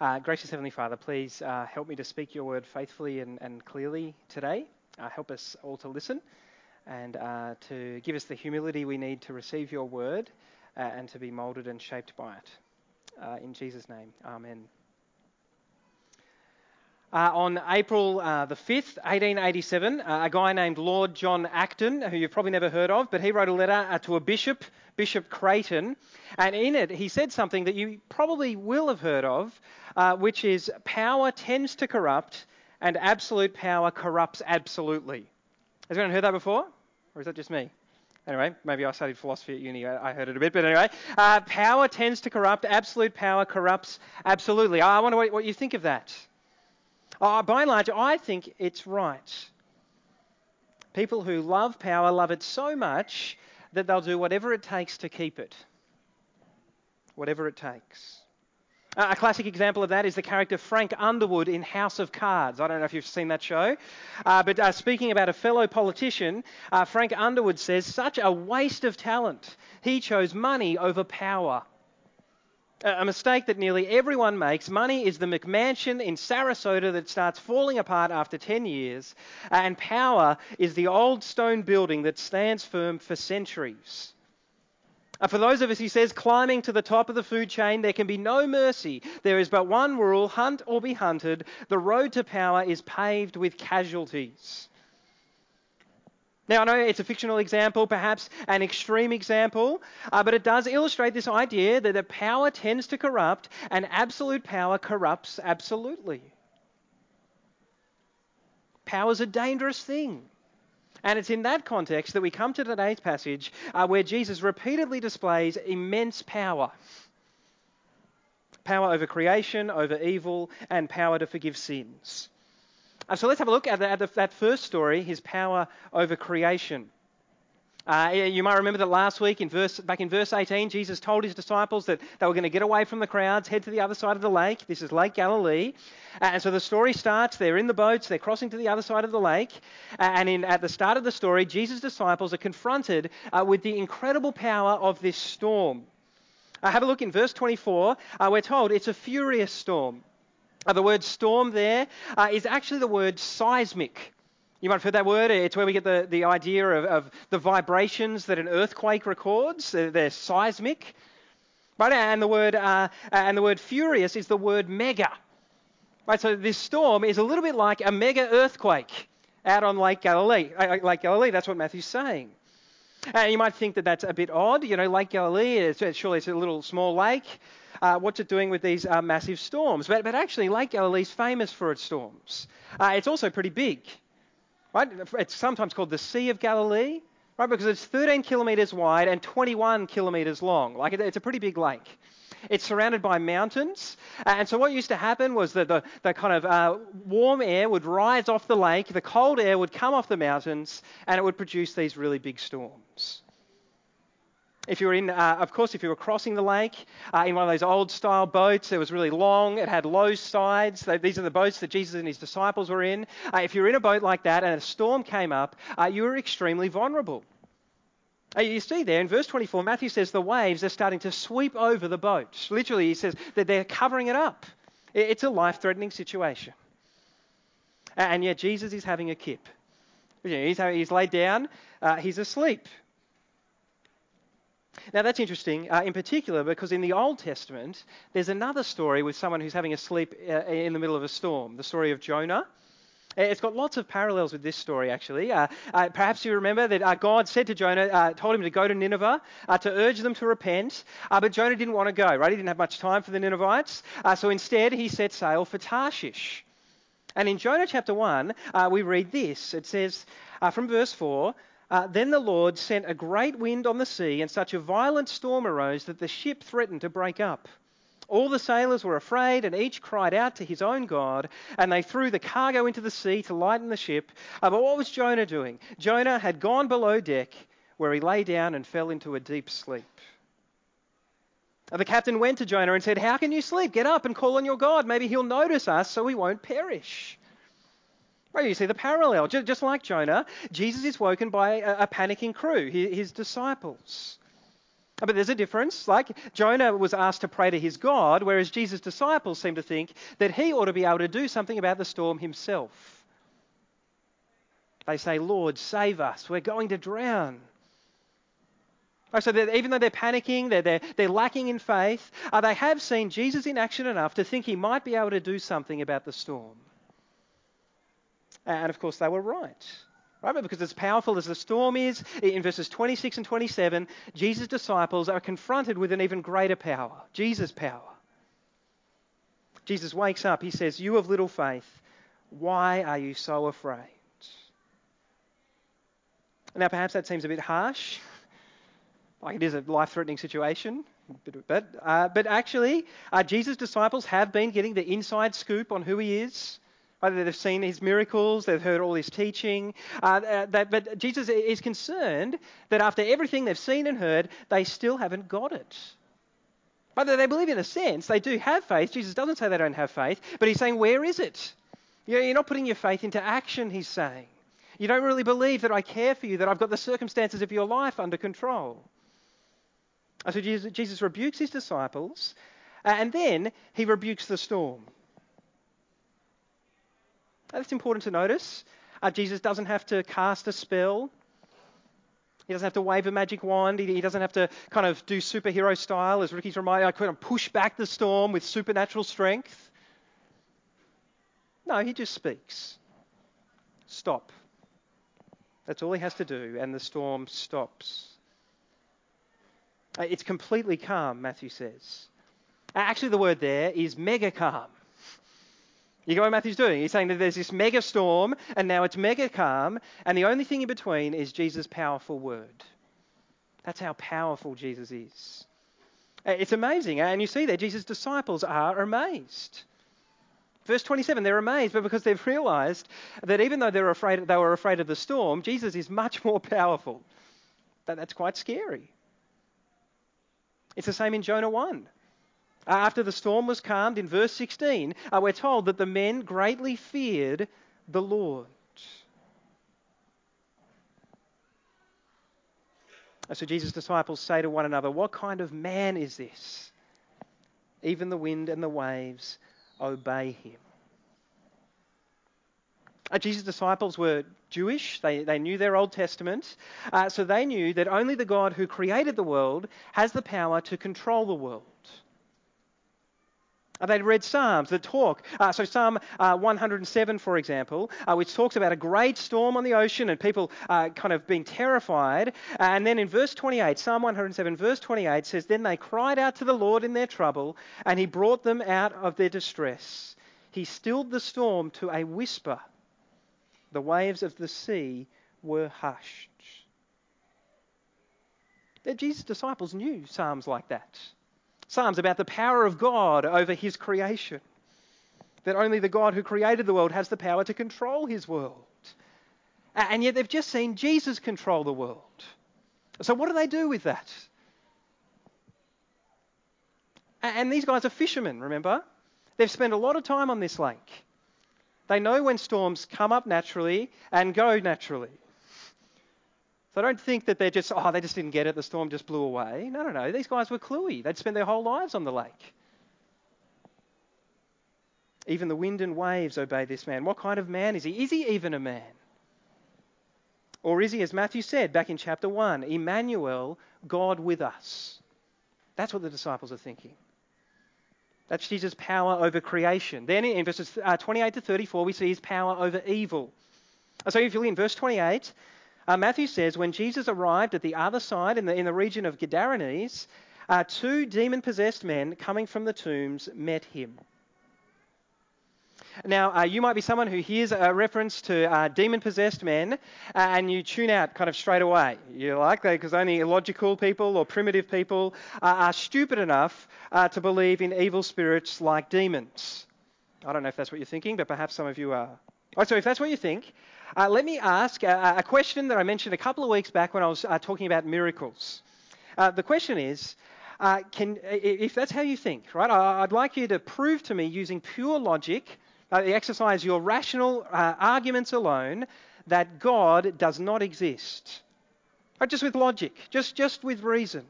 Uh, gracious Heavenly Father, please uh, help me to speak your word faithfully and, and clearly today. Uh, help us all to listen and uh, to give us the humility we need to receive your word uh, and to be molded and shaped by it. Uh, in Jesus' name, Amen. Uh, on April uh, the 5th, 1887, uh, a guy named Lord John Acton, who you've probably never heard of, but he wrote a letter uh, to a bishop, Bishop Creighton, and in it he said something that you probably will have heard of, uh, which is power tends to corrupt and absolute power corrupts absolutely. Has anyone heard that before? Or is that just me? Anyway, maybe I studied philosophy at uni. I heard it a bit, but anyway, uh, power tends to corrupt. Absolute power corrupts absolutely. I wonder what you think of that. Uh, by and large, I think it's right. People who love power love it so much that they'll do whatever it takes to keep it. Whatever it takes. Uh, a classic example of that is the character Frank Underwood in House of Cards. I don't know if you've seen that show. Uh, but uh, speaking about a fellow politician, uh, Frank Underwood says, such a waste of talent. He chose money over power a mistake that nearly everyone makes. Money is the McMansion in Sarasota that starts falling apart after 10 years, uh, and power is the old stone building that stands firm for centuries. Uh, for those of us, he says, climbing to the top of the food chain, there can be no mercy. There is but one rule hunt or be hunted. The road to power is paved with casualties. Now, I know it's a fictional example, perhaps an extreme example, uh, but it does illustrate this idea that the power tends to corrupt and absolute power corrupts absolutely. Power is a dangerous thing. And it's in that context that we come to today's passage uh, where Jesus repeatedly displays immense power power over creation, over evil, and power to forgive sins. Uh, so let's have a look at, the, at the, that first story, his power over creation. Uh, you might remember that last week, in verse, back in verse 18, Jesus told his disciples that they were going to get away from the crowds, head to the other side of the lake. This is Lake Galilee. Uh, and so the story starts. They're in the boats, they're crossing to the other side of the lake. Uh, and in, at the start of the story, Jesus' disciples are confronted uh, with the incredible power of this storm. Uh, have a look in verse 24. Uh, we're told it's a furious storm. Uh, the word storm there uh, is actually the word seismic. You might have heard that word. It's where we get the, the idea of, of the vibrations that an earthquake records. They're, they're seismic. Right? And the word uh, and the word furious is the word mega. Right? So this storm is a little bit like a mega earthquake out on Lake Galilee. Uh, uh, Lake Galilee, that's what Matthew's saying. And you might think that that's a bit odd. You know, Lake Galilee, it's, surely it's a little small lake uh, what's it doing with these uh, massive storms? But, but actually, Lake Galilee is famous for its storms. Uh, it's also pretty big. Right? It's sometimes called the Sea of Galilee, right? Because it's 13 kilometres wide and 21 kilometres long. Like it's a pretty big lake. It's surrounded by mountains. And so what used to happen was that the, the kind of uh, warm air would rise off the lake, the cold air would come off the mountains, and it would produce these really big storms. If you were in, uh, of course, if you were crossing the lake uh, in one of those old style boats, it was really long, it had low sides. These are the boats that Jesus and his disciples were in. Uh, if you were in a boat like that and a storm came up, uh, you were extremely vulnerable. Uh, you see there in verse 24, Matthew says the waves are starting to sweep over the boat. Literally, he says that they're covering it up. It's a life threatening situation. And yet, Jesus is having a kip. He's, he's laid down, uh, he's asleep. Now, that's interesting, uh, in particular, because in the Old Testament, there's another story with someone who's having a sleep uh, in the middle of a storm, the story of Jonah. Uh, it's got lots of parallels with this story, actually. Uh, uh, perhaps you remember that uh, God said to Jonah, uh, told him to go to Nineveh uh, to urge them to repent, but Jonah didn't want to go, right? He didn't have much time for the Ninevites. so instead, he set sail for Tarshish. And in Jonah chapter 1, we read this. It says, from verse 4, uh, then the Lord sent a great wind on the sea, and such a violent storm arose that the ship threatened to break up. All the sailors were afraid, and each cried out to his own God, and they threw the cargo into the sea to lighten the ship. Uh, but what was Jonah doing? Jonah had gone below deck, where he lay down and fell into a deep sleep. Uh, the captain went to Jonah and said, How can you sleep? Get up and call on your God. Maybe he'll notice us so we won't perish. Well, you see the parallel. Just like Jonah, Jesus is woken by a panicking crew, his disciples. But there's a difference. Like Jonah was asked to pray to his God, whereas Jesus' disciples seem to think that he ought to be able to do something about the storm himself. They say, Lord, save us. We're going to drown. So even though they're panicking, they're, they're, they're lacking in faith, uh, they have seen Jesus in action enough to think he might be able to do something about the storm. And of course, they were right. Right? Because as powerful as the storm is, in verses 26 and 27, Jesus' disciples are confronted with an even greater power Jesus' power. Jesus wakes up. He says, You of little faith, why are you so afraid? Now, perhaps that seems a bit harsh. Like it is a life threatening situation. But, uh, but actually, uh, Jesus' disciples have been getting the inside scoop on who he is. Either they've seen his miracles, they've heard all his teaching. Uh, uh, that, but Jesus is concerned that after everything they've seen and heard, they still haven't got it. But they believe in a sense, they do have faith. Jesus doesn't say they don't have faith, but he's saying, where is it? You're not putting your faith into action, he's saying. You don't really believe that I care for you, that I've got the circumstances of your life under control. So Jesus, rebukes his disciples, and then he rebukes the storm. That's important to notice. Uh, Jesus doesn't have to cast a spell. He doesn't have to wave a magic wand. He, doesn't have to kind of do superhero style, as Ricky's reminded. I couldn't push back the storm with supernatural strength. No, he just speaks. Stop. That's all he has to do, and the storm stops. Uh, it's completely calm, Matthew says. Actually, the word there is mega calm. You get what Matthew's doing? He's saying that there's this mega storm, and now it's mega calm, and the only thing in between is Jesus' powerful word. That's how powerful Jesus is. Uh, it's amazing, and you see there, Jesus' disciples are amazed. Verse 27, they're amazed, but because they've realized that even though they're afraid, they were afraid of the storm, Jesus is much more powerful. That, that's quite scary. It's the same in Jonah 1. After the storm was calmed, in verse 16, uh, we're told that the men greatly feared the Lord. So Jesus' disciples say to one another, What kind of man is this? Even the wind and the waves obey him. Uh, Jesus' disciples were Jewish, they, they knew their Old Testament, uh, so they knew that only the God who created the world has the power to control the world. Uh, they'd read Psalms that talk. Uh, so, Psalm uh, 107, for example, uh, which talks about a great storm on the ocean and people uh, kind of being terrified. and then in verse 28, Psalm 107, verse 28 says, Then they cried out to the Lord in their trouble, and he brought them out of their distress. He stilled the storm to a whisper the waves of the sea were hushed. Jesus' disciples knew Psalms like that. Psalms about the power of God over his creation. That only the God who created the world has the power to control his world. And yet they've just seen Jesus control the world. So what do they do with that? And these guys are fishermen, remember? They've spent a lot of time on this lake. They know when storms come up naturally and go naturally. So I don't think that they're just, oh, they just didn't get it, the storm just blew away. No, no, no. These guys were cluey. They'd spent their whole lives on the lake. Even the wind and waves obey this man. What kind of man is he? Is he even a man? Or is he, as Matthew said back in chapter 1, Emmanuel, God with us? That's what the disciples are thinking. That's Jesus' power over creation. Then in verses uh, 28 to 34, we see his power over evil. So if you look in verse 28, uh, Matthew says, when Jesus arrived at the other side in the, in the region of Gadarenes, uh, two demon possessed men coming from the tombs met him. Now, uh, you might be someone who hears a reference to uh, demon possessed men uh, and you tune out kind of straight away. You like that because only illogical people or primitive people are stupid enough uh, to believe in evil spirits like demons. I don't know if that's what you're thinking, but perhaps some of you are. Oh, so if that's what you think, uh, let me ask a, a, question that I mentioned a couple of weeks back when I was uh, talking about miracles. the question is, uh, can, if that's how you think, right, I'd like you to prove to me using pure logic uh, exercise your rational uh, arguments alone that God does not exist. But just with logic, just, just with reason.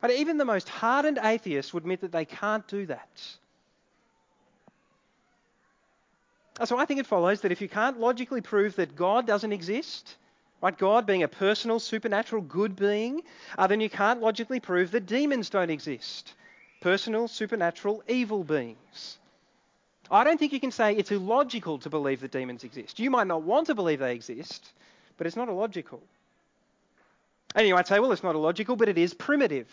But even the most hardened atheist would admit that they can't do that. So I think it follows that if you can't logically prove that God doesn't exist, right, God being a personal, supernatural, good being, uh, then you can't logically prove that demons don't exist, personal, supernatural, evil beings. I don't think you can say it's illogical to believe that demons exist. You might not want to believe they exist, but it's not illogical. And you might say, well, it's not illogical, but it is primitive.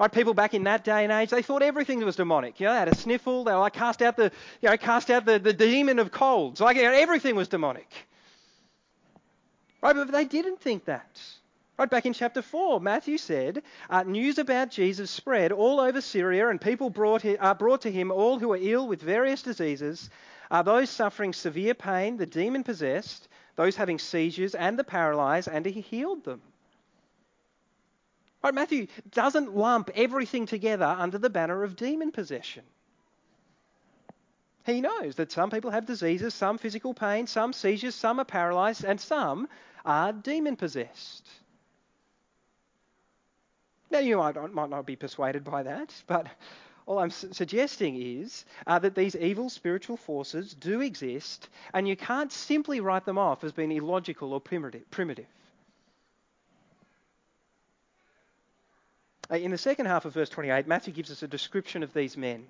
Right, people back in that day and age, they thought everything was demonic. You know, they had a sniffle. They like cast out the, you know, cast out the, the demon of colds. Like you know, everything was demonic. Right, but they didn't think that. Right back in chapter 4, Matthew said, uh, news about Jesus spread all over Syria, and people brought, uh, brought to him all who were ill with various diseases, uh, those suffering severe pain, the demon possessed, those having seizures, and the paralyzed, and he healed them. Right, Matthew doesn't lump everything together under the banner of demon possession. He knows that some people have diseases, some physical pain, some seizures, some are paralyzed, and some are demon possessed. Now, you might, might not be persuaded by that, but all I'm su- suggesting is uh, that these evil spiritual forces do exist, and you can't simply write them off as being illogical or primitive. In the second half of verse 28, Matthew gives us a description of these men.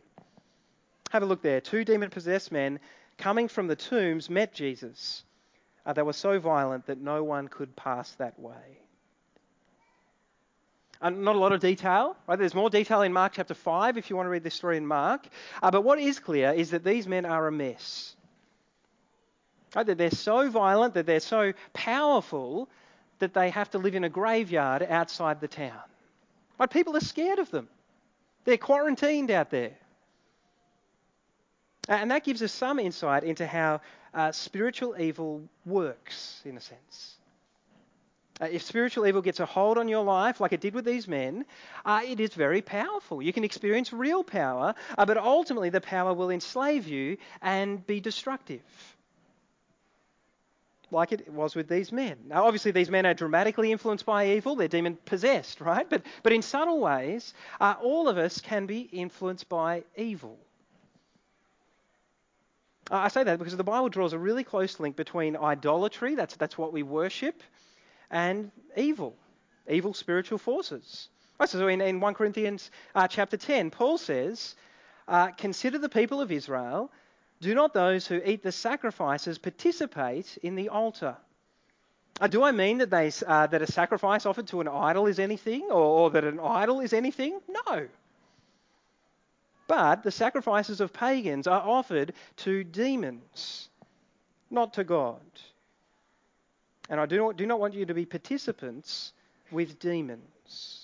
Have a look there. Two demon possessed men coming from the tombs met Jesus. Uh, they were so violent that no one could pass that way. Uh, not a lot of detail, right? There's more detail in Mark chapter 5 if you want to read this story in Mark. Uh, but what is clear is that these men are a mess. Right? That they're so violent, that they're so powerful, that they have to live in a graveyard outside the town. But people are scared of them. They're quarantined out there. And that gives us some insight into how uh, spiritual evil works, in a sense. Uh, if spiritual evil gets a hold on your life, like it did with these men, uh, it is very powerful. You can experience real power, uh, but ultimately the power will enslave you and be destructive like it was with these men. Now, obviously, these men are dramatically influenced by evil. They're demon possessed, right? But, but in subtle ways, uh, all of us can be influenced by evil. Uh, I say that because the Bible draws a really close link between idolatry, that's, that's what we worship, and evil, evil spiritual forces. Right, so in, in 1 Corinthians uh, chapter 10, Paul says, uh, Consider the people of Israel do not those who eat the sacrifices participate in the altar? Uh, do I mean that, they, uh, that a sacrifice offered to an idol is anything, or, or that an idol is anything? No. But the sacrifices of pagans are offered to demons, not to God. And I do not, do not want you to be participants with demons.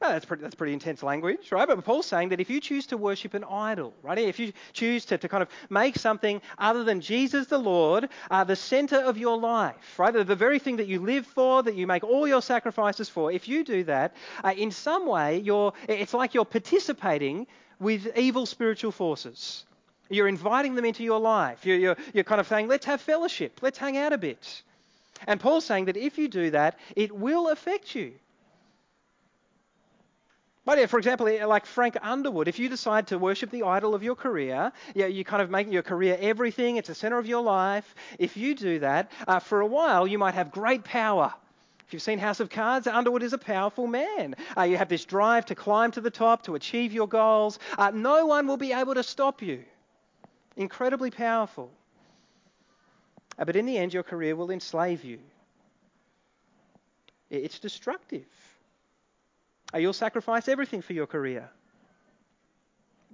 Well, that's pretty, that's pretty intense language, right? But Paul's saying that if you choose to worship an idol, right? If you choose to, to kind of make something other than Jesus the Lord uh, the center of your life, right? The, the, very thing that you live for, that you make all your sacrifices for, if you do that, uh, in some way, you're, it's like you're participating with evil spiritual forces. You're inviting them into your life. You're, you're, you're kind of saying, let's have fellowship, let's hang out a bit. And Paul's saying that if you do that, it will affect you. But yeah, for example, like Frank Underwood, if you decide to worship the idol of your career, you, you kind of make your career everything, it's the center of your life. If you do that, uh, for a while, you might have great power. If you've seen House of Cards, Underwood is a powerful man. Uh, you have this drive to climb to the top, to achieve your goals. Uh, no one will be able to stop you. Incredibly powerful. Uh, but in the end, your career will enslave you. It's destructive. You'll sacrifice everything for your career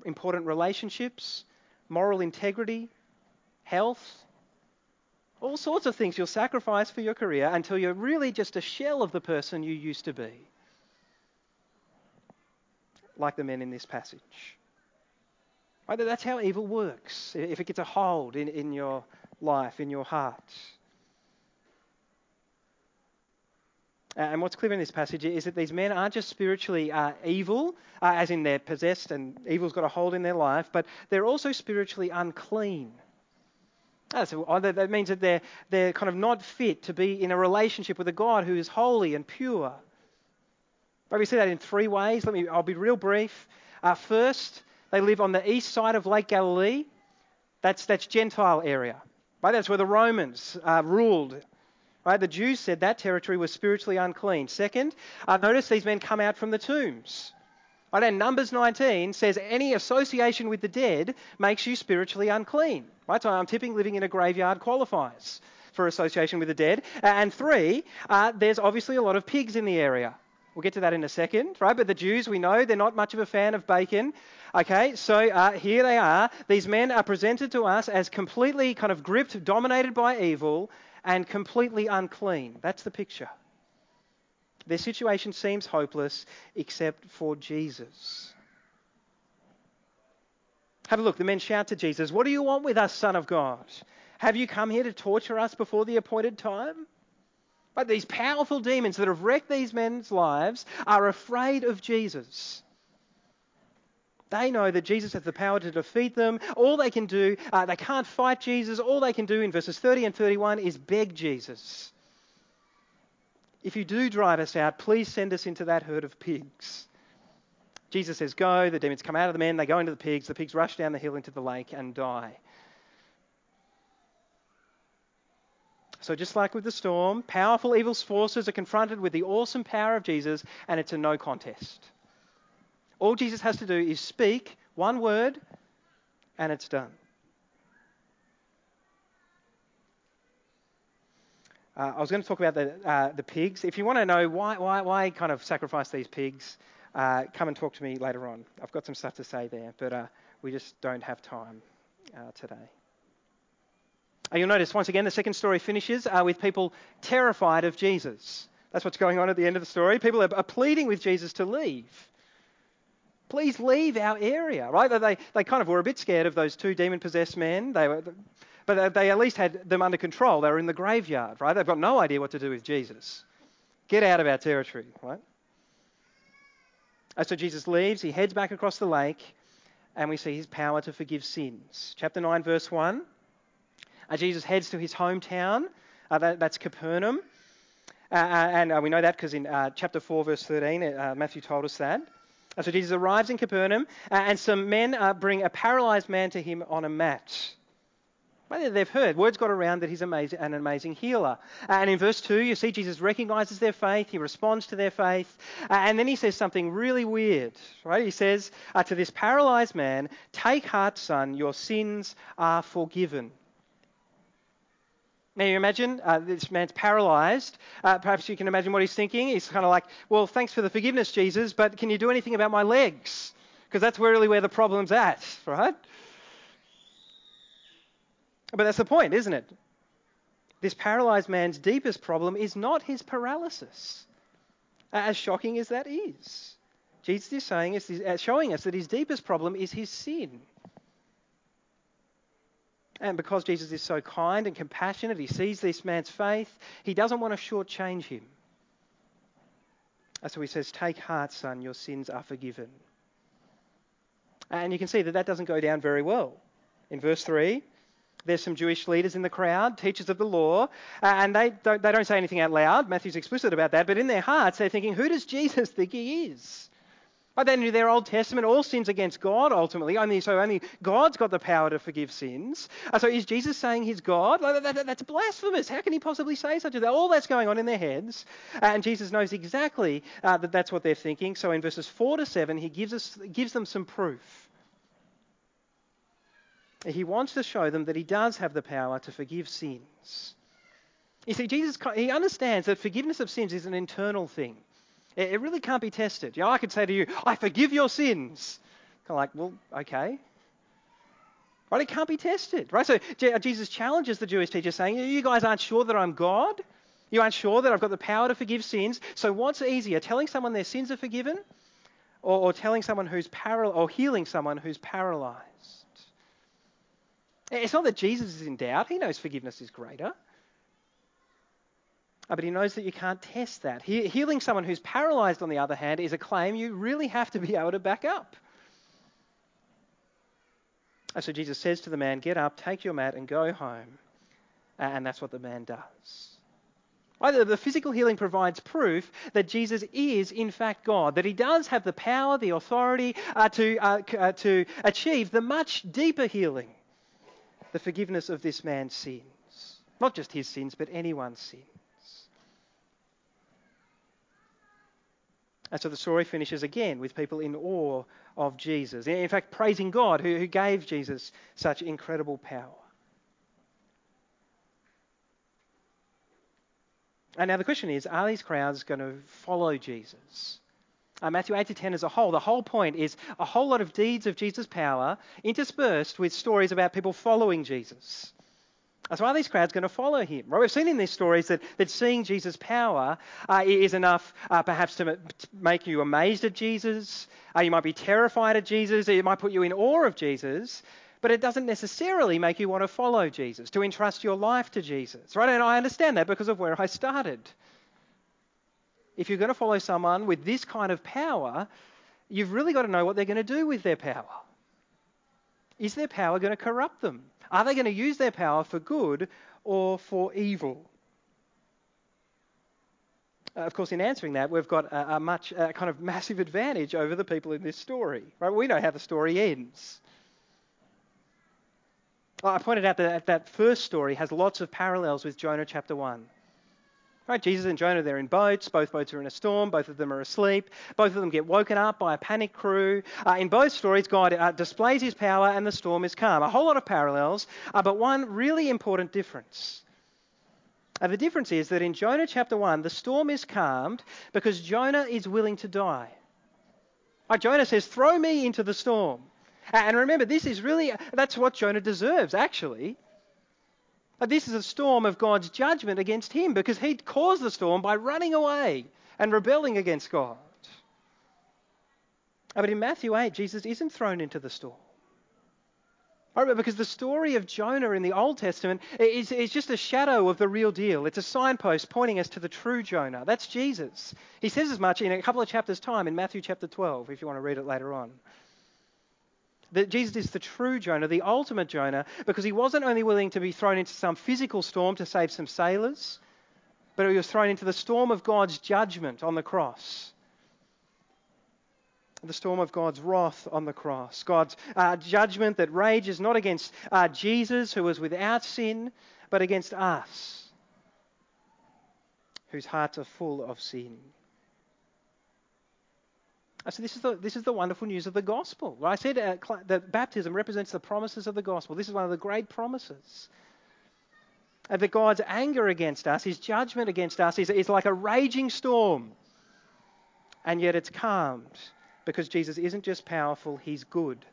important relationships, moral integrity, health, all sorts of things you'll sacrifice for your career until you're really just a shell of the person you used to be. Like the men in this passage. Right? That's how evil works. If it gets a hold in, in your life, in your heart. Uh, and what's clear in this passage is that these men aren't just spiritually uh, evil, uh, as in they're possessed and evil's got a hold in their life, but they're also spiritually unclean. Uh, so uh, that means that they're, they're kind of not fit to be in a relationship with a God who is holy and pure. But we see that in three ways. Let me, I'll be real brief. Uh, first, they live on the east side of Lake Galilee. That's, that's Gentile area. Right? That's where the Romans uh, ruled. Right? The Jews said that territory was spiritually unclean. Second, uh, notice these men come out from the tombs. Right? And Numbers 19 says any association with the dead makes you spiritually unclean. Right? So I'm tipping living in a graveyard qualifies for association with the dead. And three, uh, there's obviously a lot of pigs in the area. We'll get to that in a second, right? But the Jews, we know they're not much of a fan of bacon. Okay, so uh, here they are. These men are presented to us as completely kind of gripped, dominated by evil, and completely unclean. That's the picture. Their situation seems hopeless except for Jesus. Have a look. The men shout to Jesus, What do you want with us, Son of God? Have you come here to torture us before the appointed time? But these powerful demons that have wrecked these men's lives are afraid of Jesus. They know that Jesus has the power to defeat them. All they can do, uh, they can't fight Jesus. All they can do in verses 30 and 31 is beg Jesus. If you do drive us out, please send us into that herd of pigs. Jesus says, Go. The demons come out of the men. They go into the pigs. The pigs rush down the hill into the lake and die. So, just like with the storm, powerful evil forces are confronted with the awesome power of Jesus, and it's a no contest. All Jesus has to do is speak one word, and it's done. Uh, I was going to talk about the, uh, the pigs. If you want to know why, why, why kind of sacrifice these pigs, uh, come and talk to me later on. I've got some stuff to say there, but uh, we just don't have time uh, today. You'll notice once again the second story finishes uh, with people terrified of Jesus. That's what's going on at the end of the story. People are pleading with Jesus to leave. Please leave our area, right? They, they kind of were a bit scared of those two demon possessed men. They were, but they at least had them under control. They were in the graveyard, right? They've got no idea what to do with Jesus. Get out of our territory, right? And so Jesus leaves, he heads back across the lake, and we see his power to forgive sins. Chapter 9, verse 1. Uh, Jesus heads to his hometown, uh, that, that's Capernaum. Uh, uh and uh, we know that because in uh, chapter 4, verse 13, Matthew told us that. So Jesus arrives in Capernaum, uh, and some men uh, bring a paralyzed man to him on a mat. Well, they've heard. Words got around that he's amazing, an amazing healer. Uh, and in verse 2, you see Jesus recognizes their faith. He responds to their faith. And then he says something really weird, right? He says to this paralyzed man, Take heart, son, your sins are forgiven. Now, you imagine uh, this man's paralyzed. Uh, perhaps you can imagine what he's thinking. He's kind of like, Well, thanks for the forgiveness, Jesus, but can you do anything about my legs? Because that's really where the problem's at, right? But that's the point, isn't it? This paralyzed man's deepest problem is not his paralysis, as shocking as that is. Jesus is saying, is uh, showing us that his deepest problem is his sin. And because Jesus is so kind and compassionate, he sees this man's faith, he doesn't want to shortchange him. So he says, Take heart, son, your sins are forgiven. And you can see that that doesn't go down very well. In verse 3, there's some Jewish leaders in the crowd, teachers of the law, and they don't, they don't say anything out loud. Matthew's explicit about that, but in their hearts, they're thinking, Who does Jesus think he is? But then in their Old Testament, all sins against God ultimately. Only so only God's got the power to forgive sins. Uh, so is Jesus saying he's God? Like, that, that, that's blasphemous. How can he possibly say such a thing? All that's going on in their heads, and Jesus knows exactly uh, that that's what they're thinking. So in verses four to seven, he gives us gives them some proof. He wants to show them that he does have the power to forgive sins. You see, Jesus he understands that forgiveness of sins is an internal thing. It, it really can't be tested. You know, I could say to you, I forgive your sins. Kind of like, well, okay. Right? It can't be tested. Right? So Jesus challenges the Jewish teachers saying, You guys aren't sure that I'm God? You aren't sure that I've got the power to forgive sins? So what's easier, telling someone their sins are forgiven or, or telling someone who's paral- or healing someone who's paralyzed? It's not that Jesus is in doubt. He knows forgiveness is greater. But he knows that you can't test that. He, healing someone who's paralyzed, on the other hand, is a claim you really have to be able to back up. And so Jesus says to the man, Get up, take your mat, and go home. And that's what the man does. Either the physical healing provides proof that Jesus is, in fact, God, that he does have the power, the authority uh, to, uh, uh, to achieve the much deeper healing, the forgiveness of this man's sins. Not just his sins, but anyone's sins. And so the story finishes again with people in awe of Jesus. In fact, praising God who, who gave Jesus such incredible power. And now the question is are these crowds going to follow Jesus? Uh, Matthew 8 to 10 as a whole, the whole point is a whole lot of deeds of Jesus' power interspersed with stories about people following Jesus. So are these crowds going to follow him? Right? We've seen in these stories that, that seeing Jesus' power uh, is enough uh, perhaps to, make you amazed at Jesus. Uh, you might be terrified at Jesus. It might put you in awe of Jesus. But it doesn't necessarily make you want to follow Jesus, to entrust your life to Jesus. Right? And I understand that because of where I started. If you're going to follow someone with this kind of power, you've really got to know what they're going to do with their power. Is their power going to corrupt them? Are they going to use their power for good or for evil? Uh, of course, in answering that, we've got a, a much a kind of massive advantage over the people in this story. Right? We know how the story ends. I pointed out that that first story has lots of parallels with Jonah chapter 1. Right, Jesus and Jonah, they're in boats. Both boats are in a storm. Both of them are asleep. Both of them get woken up by a panic crew. Uh, in both stories, God uh, displays his power and the storm is calm. A whole lot of parallels, uh, but one really important difference. The difference is that in Jonah chapter 1, the storm is calmed because Jonah is willing to die. Right, Jonah says, Throw me into the storm. And remember, this is really, that's what Jonah deserves, actually. But this is a storm of God's judgment against him because he'd caused the storm by running away and rebelling against God. But in Matthew 8, Jesus isn't thrown into the storm. Because the story of Jonah in the Old Testament is, is just a shadow of the real deal. It's a signpost pointing us to the true Jonah. That's Jesus. He says as much in a couple of chapters' time in Matthew chapter 12, if you want to read it later on. That Jesus is the true Jonah, the ultimate Jonah, because he wasn't only willing to be thrown into some physical storm to save some sailors, but he was thrown into the storm of God's judgment on the cross. The storm of God's wrath on the cross. God's uh, judgment that rages not against uh, Jesus, who was without sin, but against us, whose hearts are full of sin. So this is the this is the wonderful news of the gospel. I said uh, that baptism represents the promises of the gospel. This is one of the great promises. Uh, that God's anger against us, His judgment against us, is, is like a raging storm, and yet it's calmed because Jesus isn't just powerful; He's good.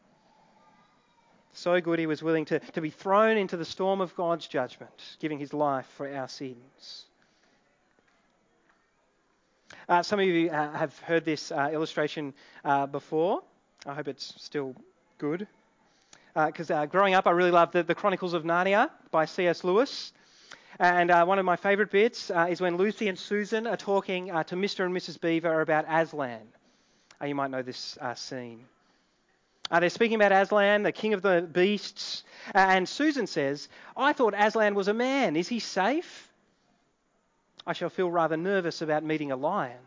So good, He was willing to, to be thrown into the storm of God's judgment, giving His life for our sins. Uh, some of you uh, have heard this uh, illustration uh, before. I hope it's still good. Because uh, uh, growing up, I really loved the, the, Chronicles of Narnia by C.S. Lewis. And one of my favourite bits is when Lucy and Susan are talking to Mr. and Mrs. Beaver about Aslan. you might know this scene. they're speaking about Aslan, the king of the beasts. and Susan says, I thought Aslan was a man. Is he safe? I shall feel rather nervous about meeting a lion.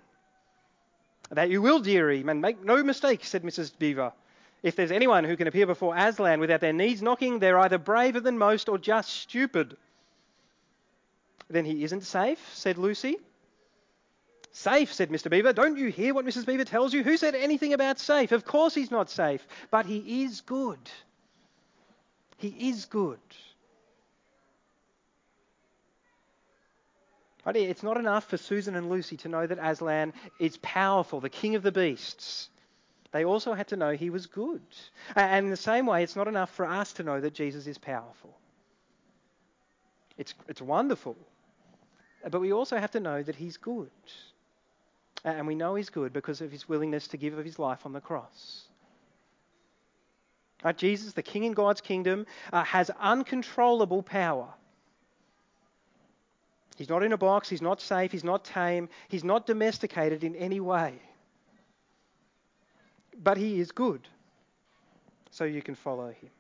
That you will, dearie, and make no mistake, said Mrs. Beaver. If there's anyone who can appear before Aslan without their knees knocking, they're either braver than most or just stupid. Then he isn't safe, said Lucy. Safe, said Mr. Beaver. Don't you hear what Mrs. Beaver tells you? Who said anything about safe? Of course he's not safe, but he is good. He is good. It's not enough for Susan and Lucy to know that Aslan is powerful, the king of the beasts. They also had to know he was good. And in the same way, it's not enough for us to know that Jesus is powerful. It's, it's wonderful. But we also have to know that he's good. And we know he's good because of his willingness to give of his life on the cross. Right, Jesus, the King in God's kingdom, uh, has uncontrollable power. He's not in a box, he's not safe, he's not tame, he's not domesticated in any way. But he is good, so you can follow him.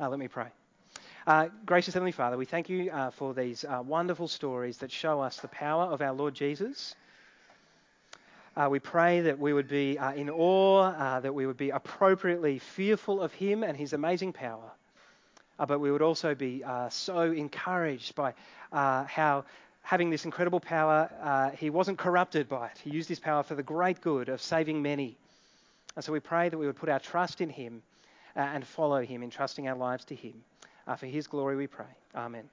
Uh, let me pray. Uh, gracious Heavenly Father, we thank you uh, for these uh, wonderful stories that show us the power of our Lord Jesus. Uh, we pray that we would be uh, in awe, that we would be appropriately fearful of Him and His amazing power. Uh, but we would also be uh, so encouraged by uh, how, having this incredible power, He wasn't corrupted by it. He used His power for the great good of saving many. And so we pray that we would put our trust in Him and follow Him in trusting our lives to Him. Uh, for his glory we pray. Amen.